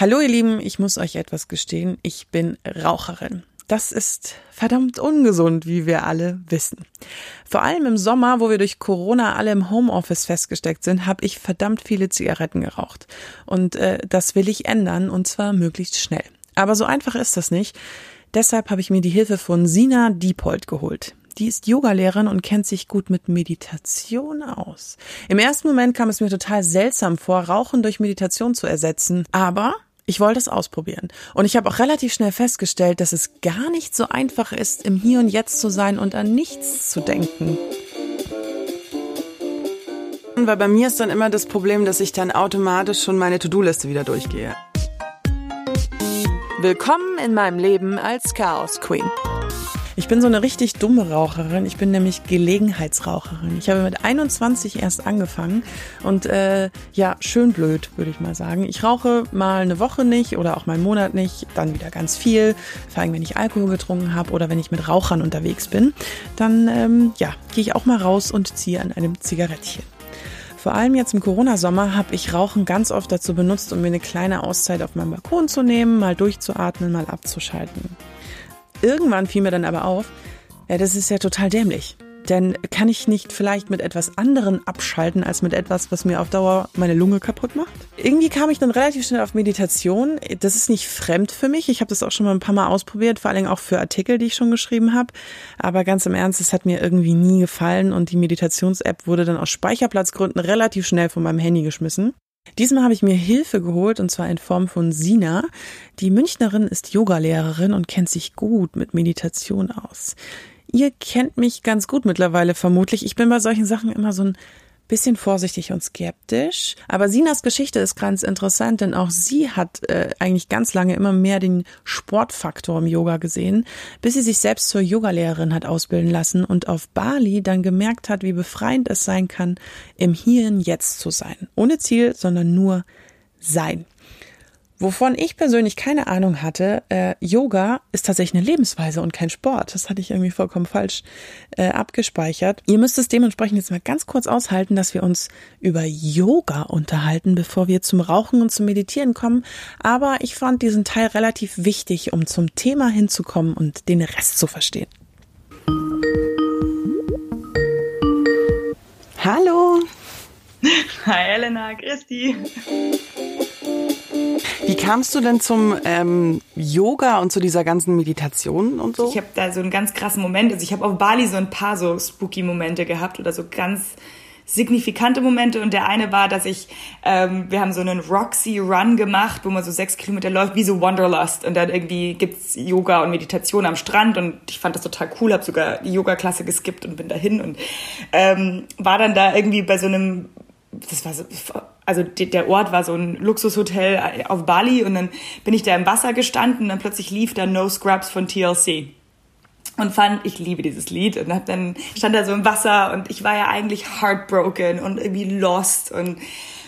Hallo ihr Lieben, ich muss euch etwas gestehen, ich bin Raucherin. Das ist verdammt ungesund, wie wir alle wissen. Vor allem im Sommer, wo wir durch Corona alle im Homeoffice festgesteckt sind, habe ich verdammt viele Zigaretten geraucht. Und äh, das will ich ändern, und zwar möglichst schnell. Aber so einfach ist das nicht. Deshalb habe ich mir die Hilfe von Sina Diepold geholt. Die ist Yogalehrerin und kennt sich gut mit Meditation aus. Im ersten Moment kam es mir total seltsam vor, Rauchen durch Meditation zu ersetzen. Aber ich wollte es ausprobieren. Und ich habe auch relativ schnell festgestellt, dass es gar nicht so einfach ist, im Hier und Jetzt zu sein und an nichts zu denken. Weil bei mir ist dann immer das Problem, dass ich dann automatisch schon meine To-Do-Liste wieder durchgehe. Willkommen in meinem Leben als Chaos Queen. Ich bin so eine richtig dumme Raucherin. Ich bin nämlich Gelegenheitsraucherin. Ich habe mit 21 erst angefangen und äh, ja, schön blöd, würde ich mal sagen. Ich rauche mal eine Woche nicht oder auch mal einen Monat nicht, dann wieder ganz viel. Vor allem, wenn ich Alkohol getrunken habe oder wenn ich mit Rauchern unterwegs bin, dann ähm, ja, gehe ich auch mal raus und ziehe an einem Zigarettchen. Vor allem jetzt im Corona-Sommer habe ich Rauchen ganz oft dazu benutzt, um mir eine kleine Auszeit auf meinem Balkon zu nehmen, mal durchzuatmen, mal abzuschalten. Irgendwann fiel mir dann aber auf, ja, das ist ja total dämlich. Denn kann ich nicht vielleicht mit etwas anderem abschalten, als mit etwas, was mir auf Dauer meine Lunge kaputt macht? Irgendwie kam ich dann relativ schnell auf Meditation. Das ist nicht fremd für mich. Ich habe das auch schon mal ein paar Mal ausprobiert, vor allem auch für Artikel, die ich schon geschrieben habe. Aber ganz im Ernst, es hat mir irgendwie nie gefallen und die Meditations-App wurde dann aus Speicherplatzgründen relativ schnell von meinem Handy geschmissen. Diesmal habe ich mir Hilfe geholt und zwar in Form von Sina. Die Münchnerin ist Yogalehrerin und kennt sich gut mit Meditation aus. Ihr kennt mich ganz gut mittlerweile vermutlich. Ich bin bei solchen Sachen immer so ein bisschen vorsichtig und skeptisch. Aber Sinas Geschichte ist ganz interessant, denn auch sie hat äh, eigentlich ganz lange immer mehr den Sportfaktor im Yoga gesehen, bis sie sich selbst zur Yogalehrerin hat ausbilden lassen und auf Bali dann gemerkt hat, wie befreiend es sein kann, im Hier und Jetzt zu sein. Ohne Ziel, sondern nur sein. Wovon ich persönlich keine Ahnung hatte, äh, Yoga ist tatsächlich eine Lebensweise und kein Sport. Das hatte ich irgendwie vollkommen falsch äh, abgespeichert. Ihr müsst es dementsprechend jetzt mal ganz kurz aushalten, dass wir uns über Yoga unterhalten, bevor wir zum Rauchen und zum Meditieren kommen. Aber ich fand diesen Teil relativ wichtig, um zum Thema hinzukommen und den Rest zu verstehen. Hallo. Hi Elena, Christi. Wie kamst du denn zum ähm, Yoga und zu dieser ganzen Meditation und so? Ich habe da so einen ganz krassen Moment. Also ich habe auf Bali so ein paar so spooky Momente gehabt oder so ganz signifikante Momente und der eine war, dass ich, ähm, wir haben so einen Roxy Run gemacht, wo man so sechs Kilometer läuft, wie so Wanderlust und dann irgendwie gibt's Yoga und Meditation am Strand und ich fand das total cool, habe sogar die Yoga-Klasse geskippt und bin dahin und ähm, war dann da irgendwie bei so einem das war so, also der Ort war so ein Luxushotel auf Bali und dann bin ich da im Wasser gestanden und dann plötzlich lief da No Scrubs von TLC und fand, ich liebe dieses Lied und hab dann stand da so im Wasser und ich war ja eigentlich heartbroken und irgendwie lost und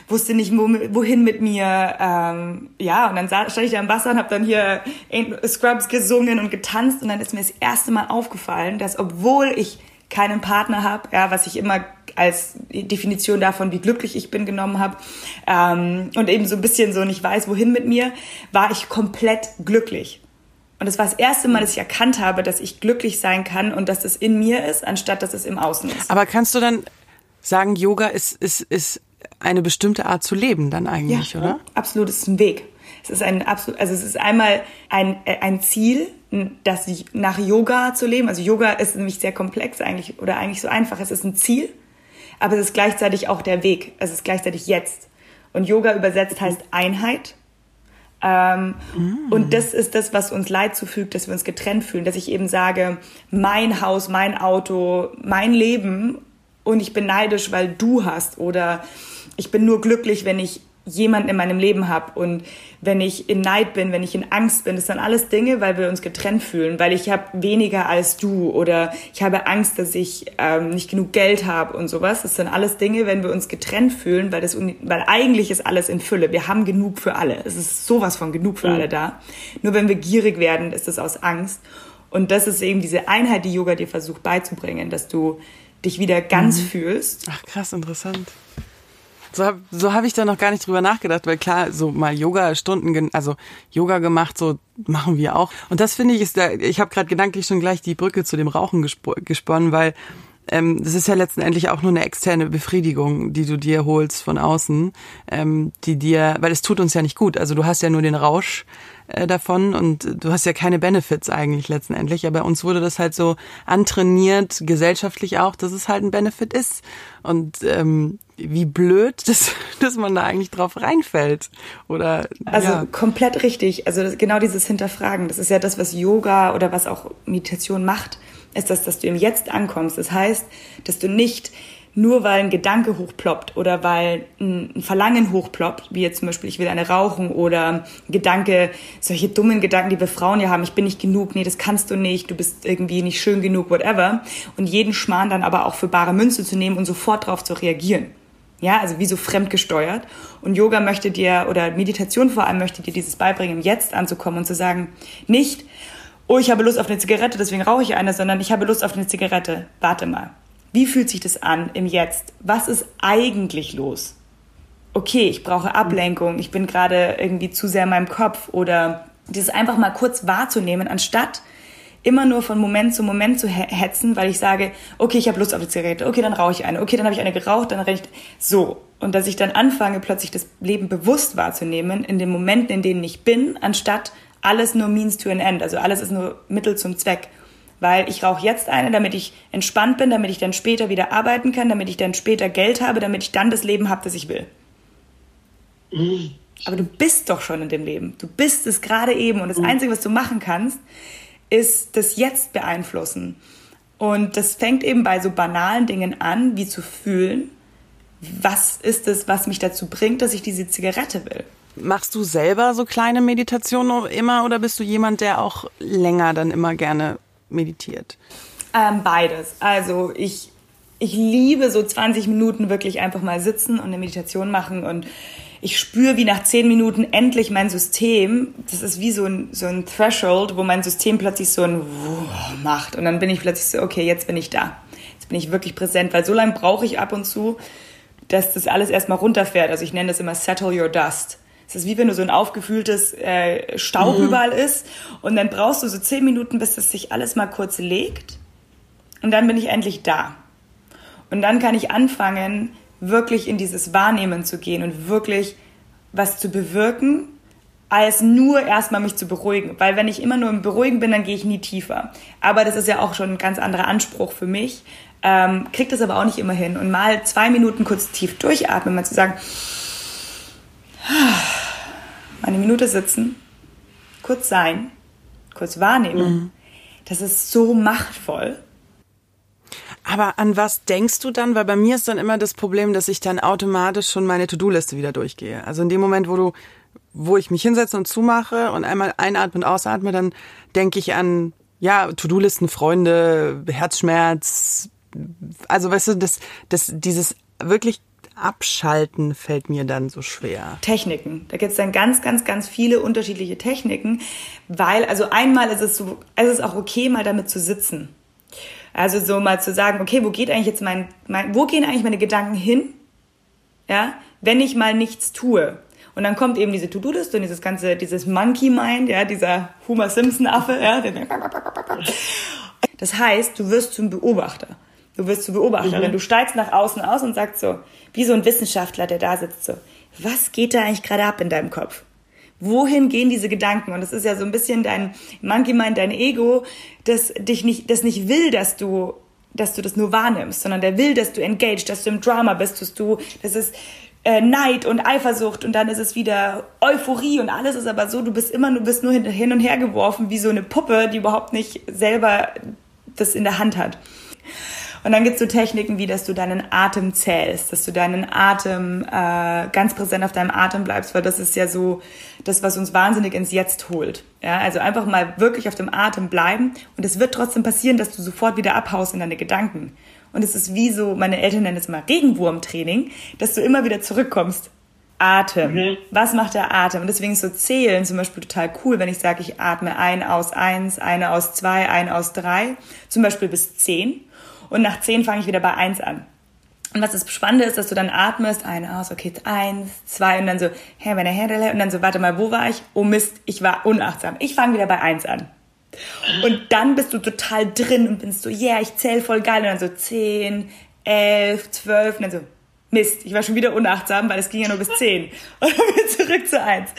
wusste nicht wohin mit mir ähm, ja und dann stand ich da im Wasser und habe dann hier Scrubs gesungen und getanzt und dann ist mir das erste Mal aufgefallen dass obwohl ich keinen Partner habe, ja, was ich immer als Definition davon, wie glücklich ich bin, genommen habe ähm, und eben so ein bisschen so nicht weiß, wohin mit mir, war ich komplett glücklich. Und das war das erste Mal, dass ich erkannt habe, dass ich glücklich sein kann und dass es in mir ist, anstatt dass es im Außen ist. Aber kannst du dann sagen, Yoga ist, ist, ist eine bestimmte Art zu leben dann eigentlich, ja, oder? Absolut, es ist ein Weg. Es ist ein absolut, also es ist einmal ein, ein Ziel, das nach Yoga zu leben. Also Yoga ist nämlich sehr komplex eigentlich oder eigentlich so einfach. Es ist ein Ziel, aber es ist gleichzeitig auch der Weg. Es ist gleichzeitig jetzt. Und Yoga übersetzt heißt Einheit. Ähm, mm. Und das ist das, was uns Leid zufügt, dass wir uns getrennt fühlen, dass ich eben sage, mein Haus, mein Auto, mein Leben und ich bin neidisch, weil du hast oder ich bin nur glücklich, wenn ich jemanden in meinem Leben habe und wenn ich in Neid bin, wenn ich in Angst bin, das sind alles Dinge, weil wir uns getrennt fühlen, weil ich habe weniger als du oder ich habe Angst, dass ich ähm, nicht genug Geld habe und sowas. Das sind alles Dinge, wenn wir uns getrennt fühlen, weil das weil eigentlich ist alles in Fülle. Wir haben genug für alle. Es ist sowas von genug für mhm. alle da. Nur wenn wir gierig werden, ist es aus Angst. Und das ist eben diese Einheit, die Yoga dir versucht beizubringen, dass du dich wieder ganz mhm. fühlst. Ach krass, interessant. So habe so hab ich da noch gar nicht drüber nachgedacht, weil klar, so mal Yoga-Stunden, also Yoga gemacht, so machen wir auch. Und das finde ich ist da, ich habe gerade gedanklich schon gleich die Brücke zu dem Rauchen gesponnen, weil ähm, das ist ja letztendlich auch nur eine externe Befriedigung, die du dir holst von außen, ähm, die dir, weil es tut uns ja nicht gut. Also du hast ja nur den Rausch äh, davon und du hast ja keine Benefits eigentlich letztendlich. Aber uns wurde das halt so antrainiert, gesellschaftlich auch, dass es halt ein Benefit ist. Und ähm, wie blöd, dass, dass man da eigentlich drauf reinfällt. Oder also ja. komplett richtig. Also genau dieses Hinterfragen, das ist ja das, was Yoga oder was auch Meditation macht ist das, dass du im Jetzt ankommst. Das heißt, dass du nicht nur weil ein Gedanke hochploppt oder weil ein Verlangen hochploppt, wie jetzt zum Beispiel, ich will eine rauchen oder Gedanke, solche dummen Gedanken, die wir Frauen ja haben, ich bin nicht genug, nee, das kannst du nicht, du bist irgendwie nicht schön genug, whatever. Und jeden Schmarrn dann aber auch für bare Münze zu nehmen und sofort darauf zu reagieren. Ja, also wie so fremdgesteuert. Und Yoga möchte dir, oder Meditation vor allem möchte dir dieses beibringen, Jetzt anzukommen und zu sagen, nicht, oh, ich habe Lust auf eine Zigarette, deswegen rauche ich eine, sondern ich habe Lust auf eine Zigarette. Warte mal. Wie fühlt sich das an im Jetzt? Was ist eigentlich los? Okay, ich brauche Ablenkung, ich bin gerade irgendwie zu sehr in meinem Kopf oder dieses einfach mal kurz wahrzunehmen, anstatt immer nur von Moment zu Moment zu hetzen, weil ich sage, okay, ich habe Lust auf eine Zigarette, okay, dann rauche ich eine, okay, dann habe ich eine geraucht, dann ich so. Und dass ich dann anfange, plötzlich das Leben bewusst wahrzunehmen, in den Momenten, in denen ich bin, anstatt alles nur means to an end, also alles ist nur Mittel zum Zweck. Weil ich rauche jetzt eine, damit ich entspannt bin, damit ich dann später wieder arbeiten kann, damit ich dann später Geld habe, damit ich dann das Leben habe, das ich will. Mhm. Aber du bist doch schon in dem Leben. Du bist es gerade eben. Und das mhm. Einzige, was du machen kannst, ist das Jetzt beeinflussen. Und das fängt eben bei so banalen Dingen an, wie zu fühlen, was ist es, was mich dazu bringt, dass ich diese Zigarette will. Machst du selber so kleine Meditationen immer oder bist du jemand, der auch länger dann immer gerne meditiert? Ähm, beides. Also ich, ich liebe so 20 Minuten wirklich einfach mal sitzen und eine Meditation machen und ich spüre, wie nach 10 Minuten endlich mein System, das ist wie so ein, so ein Threshold, wo mein System plötzlich so ein Wuh macht und dann bin ich plötzlich so, okay, jetzt bin ich da. Jetzt bin ich wirklich präsent, weil so lange brauche ich ab und zu, dass das alles erstmal runterfährt. Also ich nenne das immer Settle Your Dust. Es ist wie wenn du so ein aufgefühltes äh, Staub mhm. überall ist und dann brauchst du so zehn Minuten, bis das sich alles mal kurz legt und dann bin ich endlich da. Und dann kann ich anfangen, wirklich in dieses Wahrnehmen zu gehen und wirklich was zu bewirken, als nur erstmal mich zu beruhigen. Weil wenn ich immer nur im Beruhigen bin, dann gehe ich nie tiefer. Aber das ist ja auch schon ein ganz anderer Anspruch für mich. Ähm, kriegt das aber auch nicht immer hin. Und mal zwei Minuten kurz tief durchatmen, mal zu sagen, eine Minute sitzen, kurz sein, kurz wahrnehmen, mhm. das ist so machtvoll. Aber an was denkst du dann? Weil bei mir ist dann immer das Problem, dass ich dann automatisch schon meine To-Do-Liste wieder durchgehe. Also in dem Moment, wo du, wo ich mich hinsetze und zumache und einmal einatme und ausatme, dann denke ich an, ja, To-Do-Listen, Freunde, Herzschmerz. Also weißt du, das, das, dieses wirklich Abschalten fällt mir dann so schwer. Techniken. Da gibt es dann ganz, ganz, ganz viele unterschiedliche Techniken, weil, also einmal ist es so, es ist auch okay, mal damit zu sitzen. Also so mal zu sagen, okay, wo geht eigentlich jetzt mein, mein wo gehen eigentlich meine Gedanken hin? Ja, wenn ich mal nichts tue. Und dann kommt eben diese To-Do-Liste und dieses ganze, dieses Monkey Mind, ja, dieser Homer Simpson Affe, ja. Das heißt, du wirst zum Beobachter. Du wirst zur Beobachterin. Mhm. Du steigst nach außen aus und sagst so, wie so ein Wissenschaftler, der da sitzt, so, was geht da eigentlich gerade ab in deinem Kopf? Wohin gehen diese Gedanken? Und das ist ja so ein bisschen dein Monkey Mind, dein Ego, das dich nicht, das nicht will, dass du, dass du das nur wahrnimmst, sondern der will, dass du engaged, dass du im Drama bist, dass du, das ist äh, Neid und Eifersucht und dann ist es wieder Euphorie und alles ist aber so, du bist immer, du bist nur hin und her geworfen wie so eine Puppe, die überhaupt nicht selber das in der Hand hat. Und dann gibt's so Techniken wie, dass du deinen Atem zählst, dass du deinen Atem äh, ganz präsent auf deinem Atem bleibst, weil das ist ja so das, was uns wahnsinnig ins Jetzt holt. Ja, also einfach mal wirklich auf dem Atem bleiben und es wird trotzdem passieren, dass du sofort wieder abhaust in deine Gedanken. Und es ist wie so, meine Eltern nennen es mal Regenwurmtraining, dass du immer wieder zurückkommst. Atem. Mhm. Was macht der Atem? Und deswegen ist so Zählen zum Beispiel total cool, wenn ich sage, ich atme ein aus eins, eine aus zwei, ein aus drei, zum Beispiel bis zehn und nach zehn fange ich wieder bei eins an. Und was das Spannende ist, dass du dann atmest, ein, aus, okay, eins, zwei und dann so, wenn der Herr, und dann so, warte mal, wo war ich? Oh Mist, ich war unachtsam. Ich fange wieder bei eins an. Und dann bist du total drin und bist so, yeah, ich zähle voll geil. Und dann so zehn, elf, zwölf und dann so, Mist, ich war schon wieder unachtsam, weil es ging ja nur bis zehn. Und dann wieder zurück zu eins.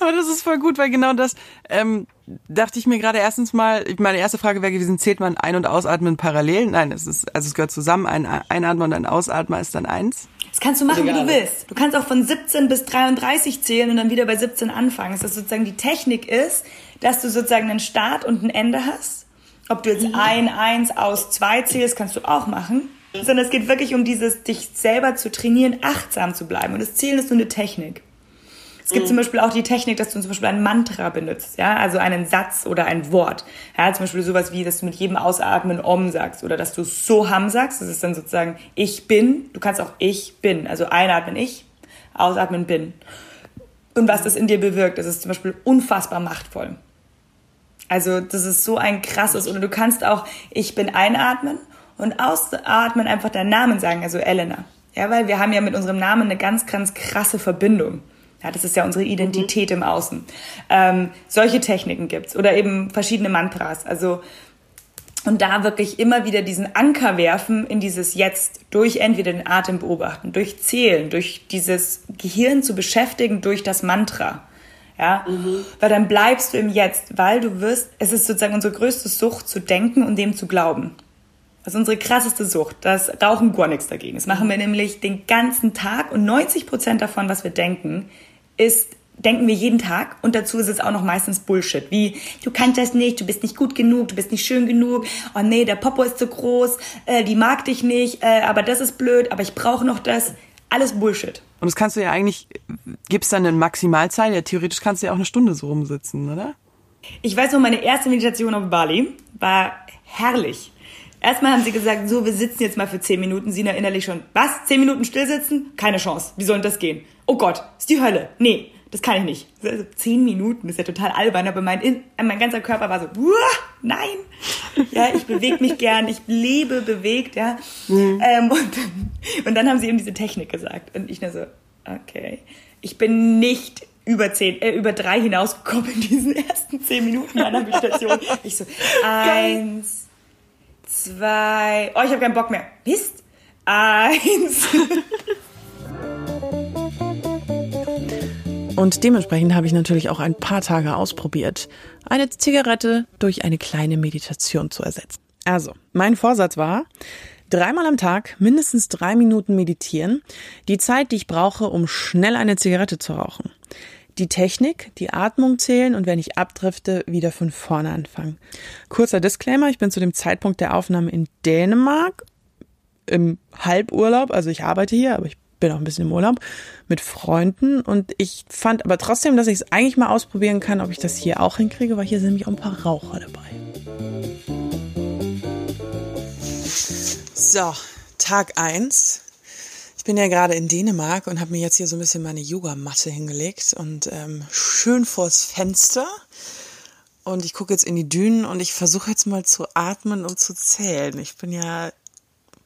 Aber das ist voll gut, weil genau das ähm, dachte ich mir gerade erstens mal, meine erste Frage wäre gewesen, zählt man Ein- und Ausatmen parallel? Nein, es ist, also es gehört zusammen, ein Einatmen und ein Ausatmen ist dann eins. Das kannst du machen, wie du willst. Du kannst auch von 17 bis 33 zählen und dann wieder bei 17 anfangen. Das ist sozusagen die Technik ist, dass du sozusagen einen Start und ein Ende hast. Ob du jetzt ein, eins, aus, zwei zählst, kannst du auch machen. Sondern es geht wirklich um dieses, dich selber zu trainieren, achtsam zu bleiben. Und das Zählen ist nur eine Technik. Es gibt mhm. zum Beispiel auch die Technik, dass du zum Beispiel ein Mantra benutzt, ja, also einen Satz oder ein Wort. Ja, zum Beispiel sowas wie, dass du mit jedem Ausatmen Om sagst oder dass du Soham sagst. Das ist dann sozusagen Ich bin. Du kannst auch Ich bin. Also einatmen Ich, ausatmen Bin. Und was das in dir bewirkt, das ist zum Beispiel unfassbar machtvoll. Also das ist so ein krasses. Oder du kannst auch Ich bin einatmen und ausatmen einfach deinen Namen sagen, also Elena. Ja, weil wir haben ja mit unserem Namen eine ganz, ganz krasse Verbindung. Ja, das ist ja unsere Identität mhm. im Außen. Ähm, solche Techniken gibt's oder eben verschiedene Mantras. Also und da wirklich immer wieder diesen Anker werfen in dieses Jetzt durch entweder den Atem beobachten, durch Zählen, durch dieses Gehirn zu beschäftigen durch das Mantra. Ja, mhm. weil dann bleibst du im Jetzt, weil du wirst, es ist sozusagen unsere größte Sucht zu denken und dem zu glauben. Das ist unsere krasseste Sucht. Das rauchen gar nichts dagegen. Das machen wir nämlich den ganzen Tag und 90 Prozent davon, was wir denken, ist, denken wir jeden Tag und dazu ist es auch noch meistens Bullshit. Wie, du kannst das nicht, du bist nicht gut genug, du bist nicht schön genug, oh nee, der Popo ist zu groß, äh, die mag dich nicht, äh, aber das ist blöd, aber ich brauche noch das. Alles Bullshit. Und das kannst du ja eigentlich, gibt es dann eine Maximalzeit? Ja, theoretisch kannst du ja auch eine Stunde so rumsitzen, oder? Ich weiß noch, meine erste Meditation auf Bali war herrlich. Erstmal haben sie gesagt, so, wir sitzen jetzt mal für zehn Minuten. Sina innerlich schon, was? Zehn Minuten stillsitzen? Keine Chance. Wie soll denn das gehen? Oh Gott, ist die Hölle. Nee, das kann ich nicht. Also zehn Minuten, das ist ja total albern, aber mein, mein ganzer Körper war so, nein. Ja, ich bewege mich gern, ich lebe bewegt, ja. Mhm. Ähm, und, und dann haben sie eben diese Technik gesagt. Und ich nur so, okay. Ich bin nicht über zehn, äh, über drei hinausgekommen in diesen ersten zehn Minuten meiner Meditation. Ich so, eins, zwei, oh, ich habe keinen Bock mehr. Mist. Eins. Und dementsprechend habe ich natürlich auch ein paar Tage ausprobiert, eine Zigarette durch eine kleine Meditation zu ersetzen. Also, mein Vorsatz war, dreimal am Tag mindestens drei Minuten meditieren, die Zeit, die ich brauche, um schnell eine Zigarette zu rauchen. Die Technik, die Atmung zählen und wenn ich abdrifte, wieder von vorne anfangen. Kurzer Disclaimer, ich bin zu dem Zeitpunkt der Aufnahme in Dänemark im Halburlaub, also ich arbeite hier, aber ich bin auch ein bisschen im Urlaub mit Freunden und ich fand aber trotzdem, dass ich es eigentlich mal ausprobieren kann, ob ich das hier auch hinkriege, weil hier sind nämlich auch ein paar Raucher dabei. So, Tag eins. Ich bin ja gerade in Dänemark und habe mir jetzt hier so ein bisschen meine Yogamatte hingelegt und ähm, schön vors Fenster. Und ich gucke jetzt in die Dünen und ich versuche jetzt mal zu atmen und zu zählen. Ich bin ja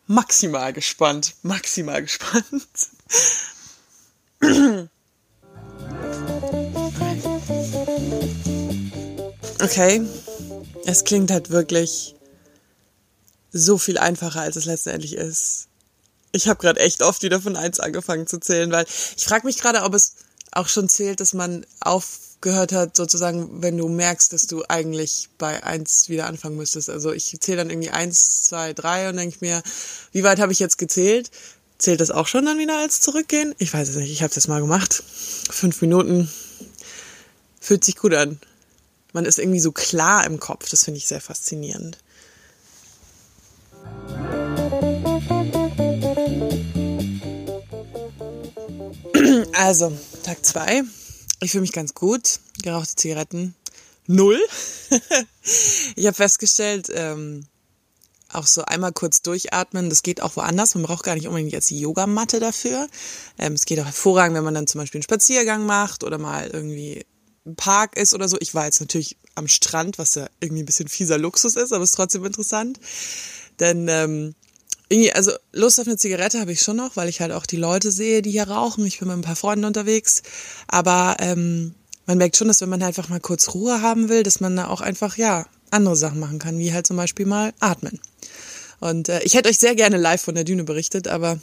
maximal gespannt. Maximal gespannt. Okay. Es klingt halt wirklich so viel einfacher, als es letztendlich ist. Ich habe gerade echt oft wieder von eins angefangen zu zählen, weil ich frage mich gerade, ob es auch schon zählt, dass man auf gehört hat, sozusagen, wenn du merkst, dass du eigentlich bei eins wieder anfangen müsstest. Also ich zähle dann irgendwie eins, zwei, drei und denke mir, wie weit habe ich jetzt gezählt? Zählt das auch schon dann wieder als zurückgehen? Ich weiß es nicht, ich habe es jetzt mal gemacht. Fünf Minuten. Fühlt sich gut an. Man ist irgendwie so klar im Kopf, das finde ich sehr faszinierend. Also, Tag zwei ich fühle mich ganz gut. Gerauchte Zigaretten. Null. ich habe festgestellt, ähm, auch so einmal kurz durchatmen, das geht auch woanders. Man braucht gar nicht unbedingt jetzt die Yogamatte dafür. Ähm, es geht auch hervorragend, wenn man dann zum Beispiel einen Spaziergang macht oder mal irgendwie im Park ist oder so. Ich war jetzt natürlich am Strand, was ja irgendwie ein bisschen fieser Luxus ist, aber ist trotzdem interessant. Denn ähm, irgendwie, also Lust auf eine Zigarette habe ich schon noch, weil ich halt auch die Leute sehe, die hier rauchen. Ich bin mit ein paar Freunden unterwegs. Aber ähm, man merkt schon, dass wenn man einfach mal kurz Ruhe haben will, dass man da auch einfach, ja, andere Sachen machen kann, wie halt zum Beispiel mal atmen. Und äh, ich hätte euch sehr gerne live von der Düne berichtet, aber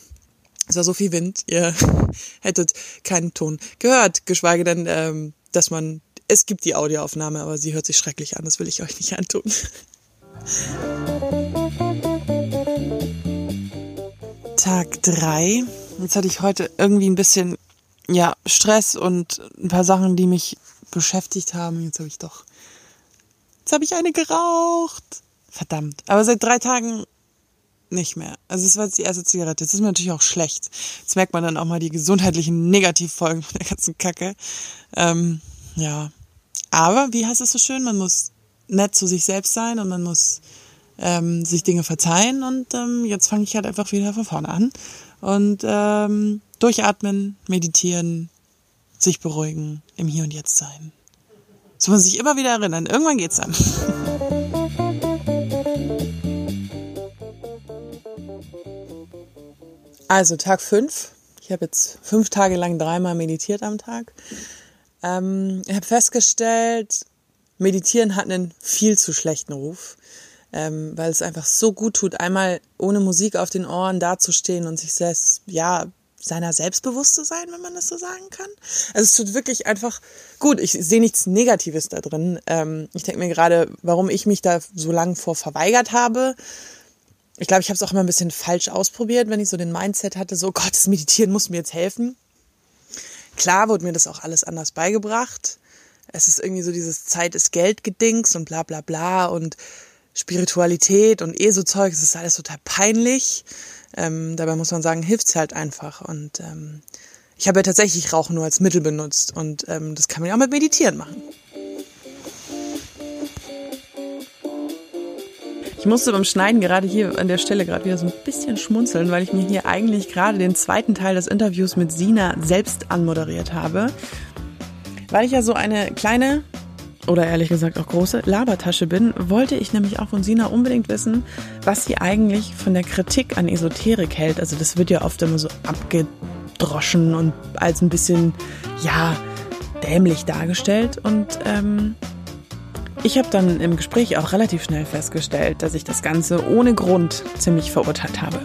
es war so viel Wind, ihr hättet keinen Ton gehört, geschweige denn, ähm, dass man, es gibt die Audioaufnahme, aber sie hört sich schrecklich an, das will ich euch nicht antun. Tag drei. Jetzt hatte ich heute irgendwie ein bisschen, ja, Stress und ein paar Sachen, die mich beschäftigt haben. Jetzt habe ich doch, jetzt habe ich eine geraucht. Verdammt. Aber seit drei Tagen nicht mehr. Also es war jetzt die erste Zigarette. Das ist mir natürlich auch schlecht. Jetzt merkt man dann auch mal die gesundheitlichen Negativfolgen von der ganzen Kacke. Ähm, ja. Aber, wie heißt es so schön, man muss nett zu sich selbst sein und man muss ähm, sich Dinge verzeihen und ähm, jetzt fange ich halt einfach wieder von vorne an und ähm, durchatmen, meditieren, sich beruhigen, im Hier und Jetzt sein. So muss man sich immer wieder erinnern. Irgendwann geht's dann. Also Tag fünf. Ich habe jetzt fünf Tage lang dreimal meditiert am Tag. Ähm, ich habe festgestellt, Meditieren hat einen viel zu schlechten Ruf ähm, weil es einfach so gut tut, einmal ohne Musik auf den Ohren dazustehen und sich selbst, ja, seiner selbstbewusst zu sein, wenn man das so sagen kann. Also es tut wirklich einfach gut. Ich sehe nichts Negatives da drin. Ähm, ich denke mir gerade, warum ich mich da so lange vor verweigert habe. Ich glaube, ich habe es auch immer ein bisschen falsch ausprobiert, wenn ich so den Mindset hatte, so Gott, das Meditieren muss mir jetzt helfen. Klar wurde mir das auch alles anders beigebracht. Es ist irgendwie so dieses Zeit ist Geld gedings und bla bla bla und Spiritualität und eh so Zeug, das ist alles total peinlich. Ähm, dabei muss man sagen, hilft's halt einfach. Und ähm, ich habe ja tatsächlich Rauchen nur als Mittel benutzt und ähm, das kann man ja auch mit Meditieren machen. Ich musste beim Schneiden gerade hier an der Stelle gerade wieder so ein bisschen schmunzeln, weil ich mir hier eigentlich gerade den zweiten Teil des Interviews mit Sina selbst anmoderiert habe. Weil ich ja so eine kleine oder ehrlich gesagt auch große Labertasche bin, wollte ich nämlich auch von Sina unbedingt wissen, was sie eigentlich von der Kritik an Esoterik hält. Also das wird ja oft immer so abgedroschen und als ein bisschen, ja, dämlich dargestellt. Und ähm, ich habe dann im Gespräch auch relativ schnell festgestellt, dass ich das Ganze ohne Grund ziemlich verurteilt habe.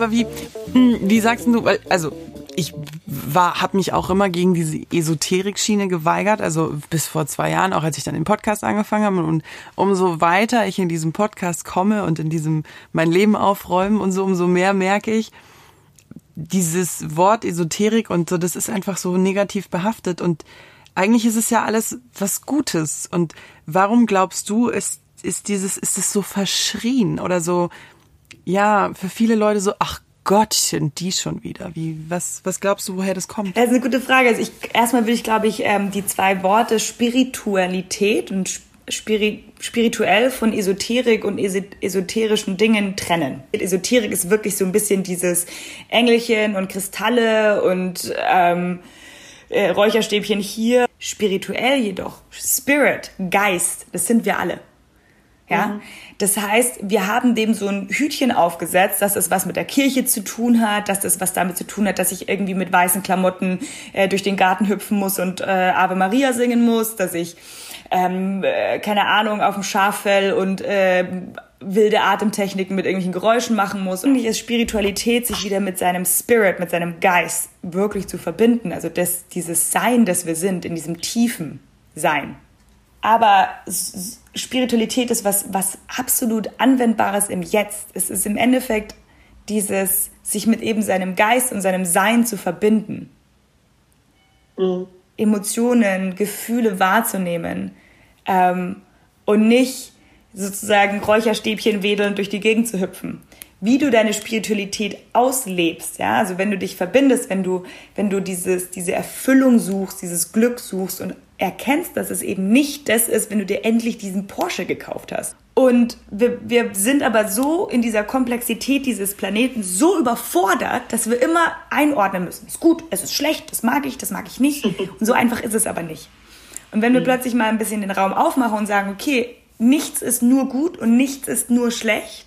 Aber wie, hm, wie sagst du, weil, also ich war, habe mich auch immer gegen diese Esoterik-Schiene geweigert, also bis vor zwei Jahren, auch als ich dann den Podcast angefangen habe. Und umso weiter ich in diesem Podcast komme und in diesem mein Leben aufräumen und so, umso mehr merke ich, dieses Wort Esoterik und so, das ist einfach so negativ behaftet und eigentlich ist es ja alles was Gutes. Und warum glaubst du, ist, ist dieses, ist es so verschrien oder so, ja, für viele Leute so, ach Gottchen, die schon wieder. Wie, was, was glaubst du, woher das kommt? Das ist eine gute Frage. Also ich, erstmal will ich, glaube ich, ähm, die zwei Worte Spiritualität und Spiri spirituell von Esoterik und esoterischen Dingen trennen. Esoterik ist wirklich so ein bisschen dieses Engelchen und Kristalle und ähm, äh, Räucherstäbchen hier. Spirituell jedoch, Spirit, Geist, das sind wir alle. Ja, mhm. das heißt, wir haben dem so ein Hütchen aufgesetzt, dass es was mit der Kirche zu tun hat, dass es was damit zu tun hat, dass ich irgendwie mit weißen Klamotten äh, durch den Garten hüpfen muss und äh, Ave Maria singen muss, dass ich ähm, äh, keine Ahnung auf dem Schaffell und äh, wilde Atemtechniken mit irgendwelchen Geräuschen machen muss. Eigentlich ist Spiritualität, sich wieder mit seinem Spirit, mit seinem Geist wirklich zu verbinden. Also das, dieses Sein, das wir sind, in diesem tiefen Sein. Aber Spiritualität ist was, was absolut Anwendbares im Jetzt. Es ist im Endeffekt dieses, sich mit eben seinem Geist und seinem Sein zu verbinden. Mhm. Emotionen, Gefühle wahrzunehmen ähm, und nicht sozusagen Räucherstäbchen wedelnd durch die Gegend zu hüpfen. Wie du deine Spiritualität auslebst, ja, also wenn du dich verbindest, wenn du, wenn du dieses, diese Erfüllung suchst, dieses Glück suchst und erkennst, dass es eben nicht das ist, wenn du dir endlich diesen Porsche gekauft hast. Und wir, wir sind aber so in dieser Komplexität dieses Planeten so überfordert, dass wir immer einordnen müssen. Ist gut, es ist schlecht, das mag ich, das mag ich nicht. Und so einfach ist es aber nicht. Und wenn wir mhm. plötzlich mal ein bisschen den Raum aufmachen und sagen, okay, nichts ist nur gut und nichts ist nur schlecht,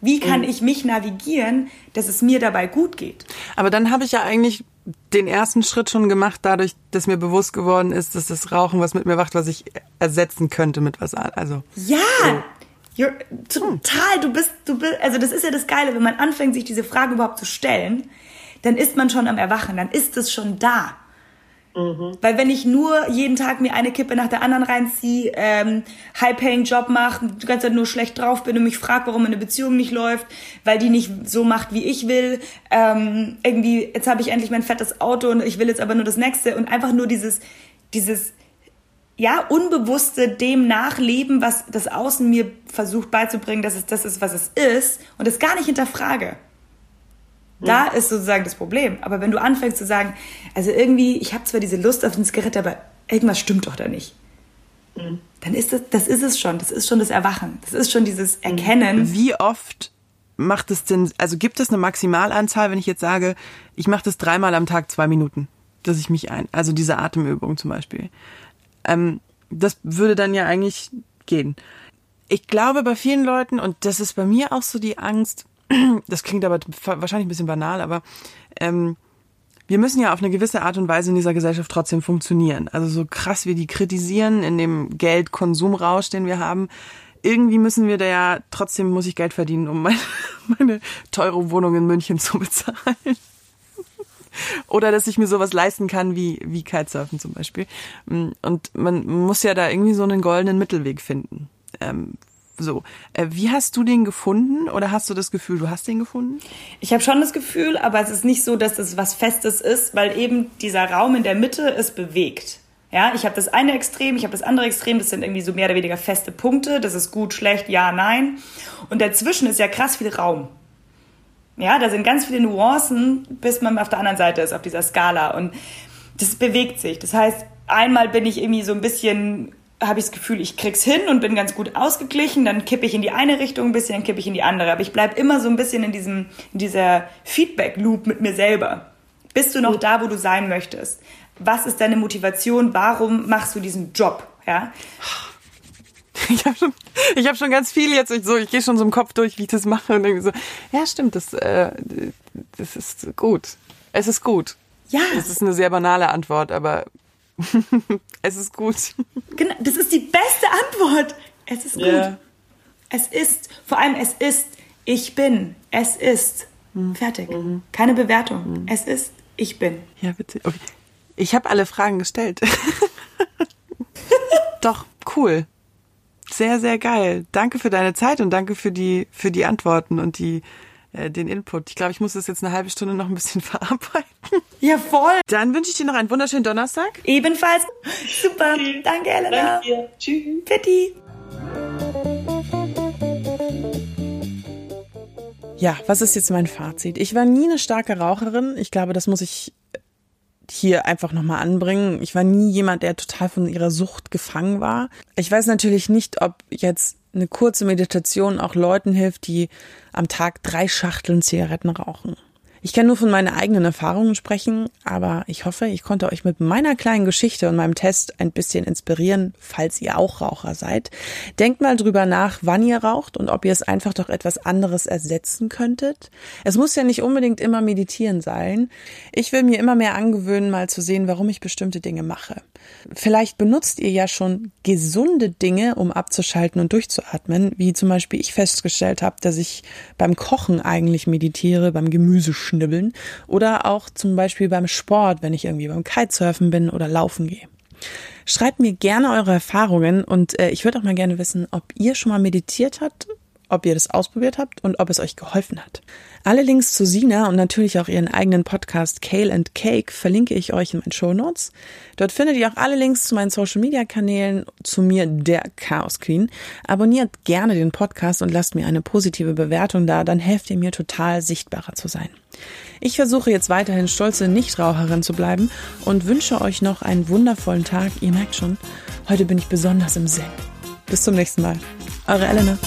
wie kann ich mich navigieren, dass es mir dabei gut geht? Aber dann habe ich ja eigentlich den ersten Schritt schon gemacht, dadurch, dass mir bewusst geworden ist, dass das Rauchen was mit mir macht, was ich ersetzen könnte mit was also ja so. You're, total du bist du bist also das ist ja das Geile wenn man anfängt sich diese Frage überhaupt zu stellen dann ist man schon am Erwachen dann ist es schon da Mhm. Weil wenn ich nur jeden Tag mir eine Kippe nach der anderen reinziehe, ähm, High-Paying-Job mache, die ganze Zeit nur schlecht drauf bin und mich frage, warum meine Beziehung nicht läuft, weil die nicht so macht, wie ich will, ähm, irgendwie, jetzt habe ich endlich mein fettes Auto und ich will jetzt aber nur das nächste und einfach nur dieses, dieses, ja, unbewusste dem nachleben, was das Außen mir versucht beizubringen, dass es das ist, was es ist und es gar nicht hinterfrage. Da ist sozusagen das Problem. Aber wenn du anfängst zu sagen, also irgendwie, ich habe zwar diese Lust auf eine Zigarette, aber irgendwas stimmt doch da nicht. Mhm. Dann ist das, das ist es schon. Das ist schon das Erwachen. Das ist schon dieses mhm. Erkennen. Wie oft macht es denn, also gibt es eine Maximalanzahl, wenn ich jetzt sage, ich mache das dreimal am Tag zwei Minuten, dass ich mich ein, also diese Atemübung zum Beispiel. Ähm, das würde dann ja eigentlich gehen. Ich glaube bei vielen Leuten, und das ist bei mir auch so die Angst, das klingt aber wahrscheinlich ein bisschen banal, aber ähm, wir müssen ja auf eine gewisse Art und Weise in dieser Gesellschaft trotzdem funktionieren. Also so krass wir die kritisieren in dem Geldkonsumrausch, den wir haben, irgendwie müssen wir da ja, trotzdem muss ich Geld verdienen, um meine, meine teure Wohnung in München zu bezahlen. Oder dass ich mir sowas leisten kann wie, wie Kitesurfen zum Beispiel. Und man muss ja da irgendwie so einen goldenen Mittelweg finden. Ähm, so, äh, wie hast du den gefunden oder hast du das Gefühl, du hast den gefunden? Ich habe schon das Gefühl, aber es ist nicht so, dass es was Festes ist, weil eben dieser Raum in der Mitte ist bewegt. Ja, ich habe das eine Extrem, ich habe das andere Extrem, das sind irgendwie so mehr oder weniger feste Punkte, das ist gut, schlecht, ja, nein. Und dazwischen ist ja krass viel Raum. Ja, da sind ganz viele Nuancen, bis man auf der anderen Seite ist, auf dieser Skala. Und das bewegt sich. Das heißt, einmal bin ich irgendwie so ein bisschen habe ich das Gefühl, ich krieg's hin und bin ganz gut ausgeglichen, dann kippe ich in die eine Richtung ein bisschen, dann kippe ich in die andere. Aber ich bleib immer so ein bisschen in diesem, in dieser Feedback-Loop mit mir selber. Bist du noch da, wo du sein möchtest? Was ist deine Motivation? Warum machst du diesen Job? Ja. Ich habe schon, ich hab schon ganz viel jetzt. Ich, so, ich gehe schon so im Kopf durch, wie ich das mache und denke so, ja, stimmt, das, äh, das ist gut. Es ist gut. Ja. Das ist eine sehr banale Antwort, aber es ist gut. Genau, das ist die beste Antwort. Es ist gut. Yeah. Es ist, vor allem es ist, ich bin, es ist. Mhm. Fertig. Mhm. Keine Bewertung. Mhm. Es ist, ich bin. Ja, bitte. Okay. Ich habe alle Fragen gestellt. Doch, cool. Sehr, sehr geil. Danke für deine Zeit und danke für die, für die Antworten und die, äh, den Input. Ich glaube, ich muss das jetzt eine halbe Stunde noch ein bisschen verarbeiten. Ja, voll. Dann wünsche ich dir noch einen wunderschönen Donnerstag. Ebenfalls. Super. Danke, Elena. Danke Tschüss. Pitti. Ja, was ist jetzt mein Fazit? Ich war nie eine starke Raucherin. Ich glaube, das muss ich hier einfach nochmal anbringen. Ich war nie jemand, der total von ihrer Sucht gefangen war. Ich weiß natürlich nicht, ob jetzt eine kurze Meditation auch Leuten hilft, die am Tag drei Schachteln Zigaretten rauchen. Ich kann nur von meinen eigenen Erfahrungen sprechen, aber ich hoffe, ich konnte euch mit meiner kleinen Geschichte und meinem Test ein bisschen inspirieren, falls ihr auch Raucher seid. Denkt mal drüber nach, wann ihr raucht und ob ihr es einfach doch etwas anderes ersetzen könntet. Es muss ja nicht unbedingt immer meditieren sein. Ich will mir immer mehr angewöhnen, mal zu sehen, warum ich bestimmte Dinge mache. Vielleicht benutzt ihr ja schon gesunde Dinge, um abzuschalten und durchzuatmen, wie zum Beispiel ich festgestellt habe, dass ich beim Kochen eigentlich meditiere, beim Gemüseschnibbeln oder auch zum Beispiel beim Sport, wenn ich irgendwie beim Kitesurfen bin oder laufen gehe. Schreibt mir gerne eure Erfahrungen und äh, ich würde auch mal gerne wissen, ob ihr schon mal meditiert habt ob ihr das ausprobiert habt und ob es euch geholfen hat. Alle Links zu Sina und natürlich auch ihren eigenen Podcast Kale and Cake verlinke ich euch in meinen Show Notes. Dort findet ihr auch alle Links zu meinen Social Media Kanälen, zu mir, der Chaos Queen. Abonniert gerne den Podcast und lasst mir eine positive Bewertung da, dann helft ihr mir total sichtbarer zu sein. Ich versuche jetzt weiterhin stolze Nichtraucherin zu bleiben und wünsche euch noch einen wundervollen Tag. Ihr merkt schon, heute bin ich besonders im Zen. Bis zum nächsten Mal. Eure Elena.